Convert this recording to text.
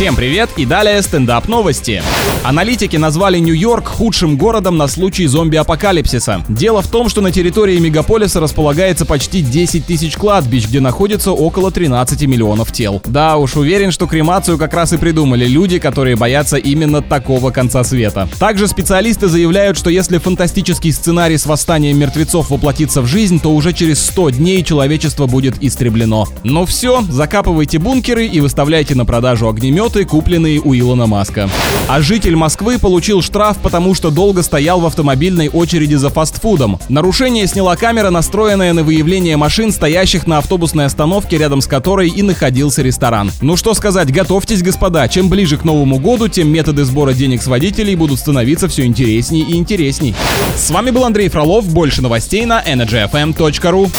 Всем привет и далее стендап новости. Аналитики назвали Нью-Йорк худшим городом на случай зомби-апокалипсиса. Дело в том, что на территории мегаполиса располагается почти 10 тысяч кладбищ, где находится около 13 миллионов тел. Да уж, уверен, что кремацию как раз и придумали люди, которые боятся именно такого конца света. Также специалисты заявляют, что если фантастический сценарий с восстанием мертвецов воплотится в жизнь, то уже через 100 дней человечество будет истреблено. Но все, закапывайте бункеры и выставляйте на продажу огнеметы, купленные у Илона Маска. А житель Москвы получил штраф, потому что долго стоял в автомобильной очереди за фастфудом. Нарушение сняла камера, настроенная на выявление машин, стоящих на автобусной остановке, рядом с которой и находился ресторан. Ну что сказать, готовьтесь, господа, чем ближе к Новому году, тем методы сбора денег с водителей будут становиться все интересней и интересней. С вами был Андрей Фролов, больше новостей на energyfm.ru.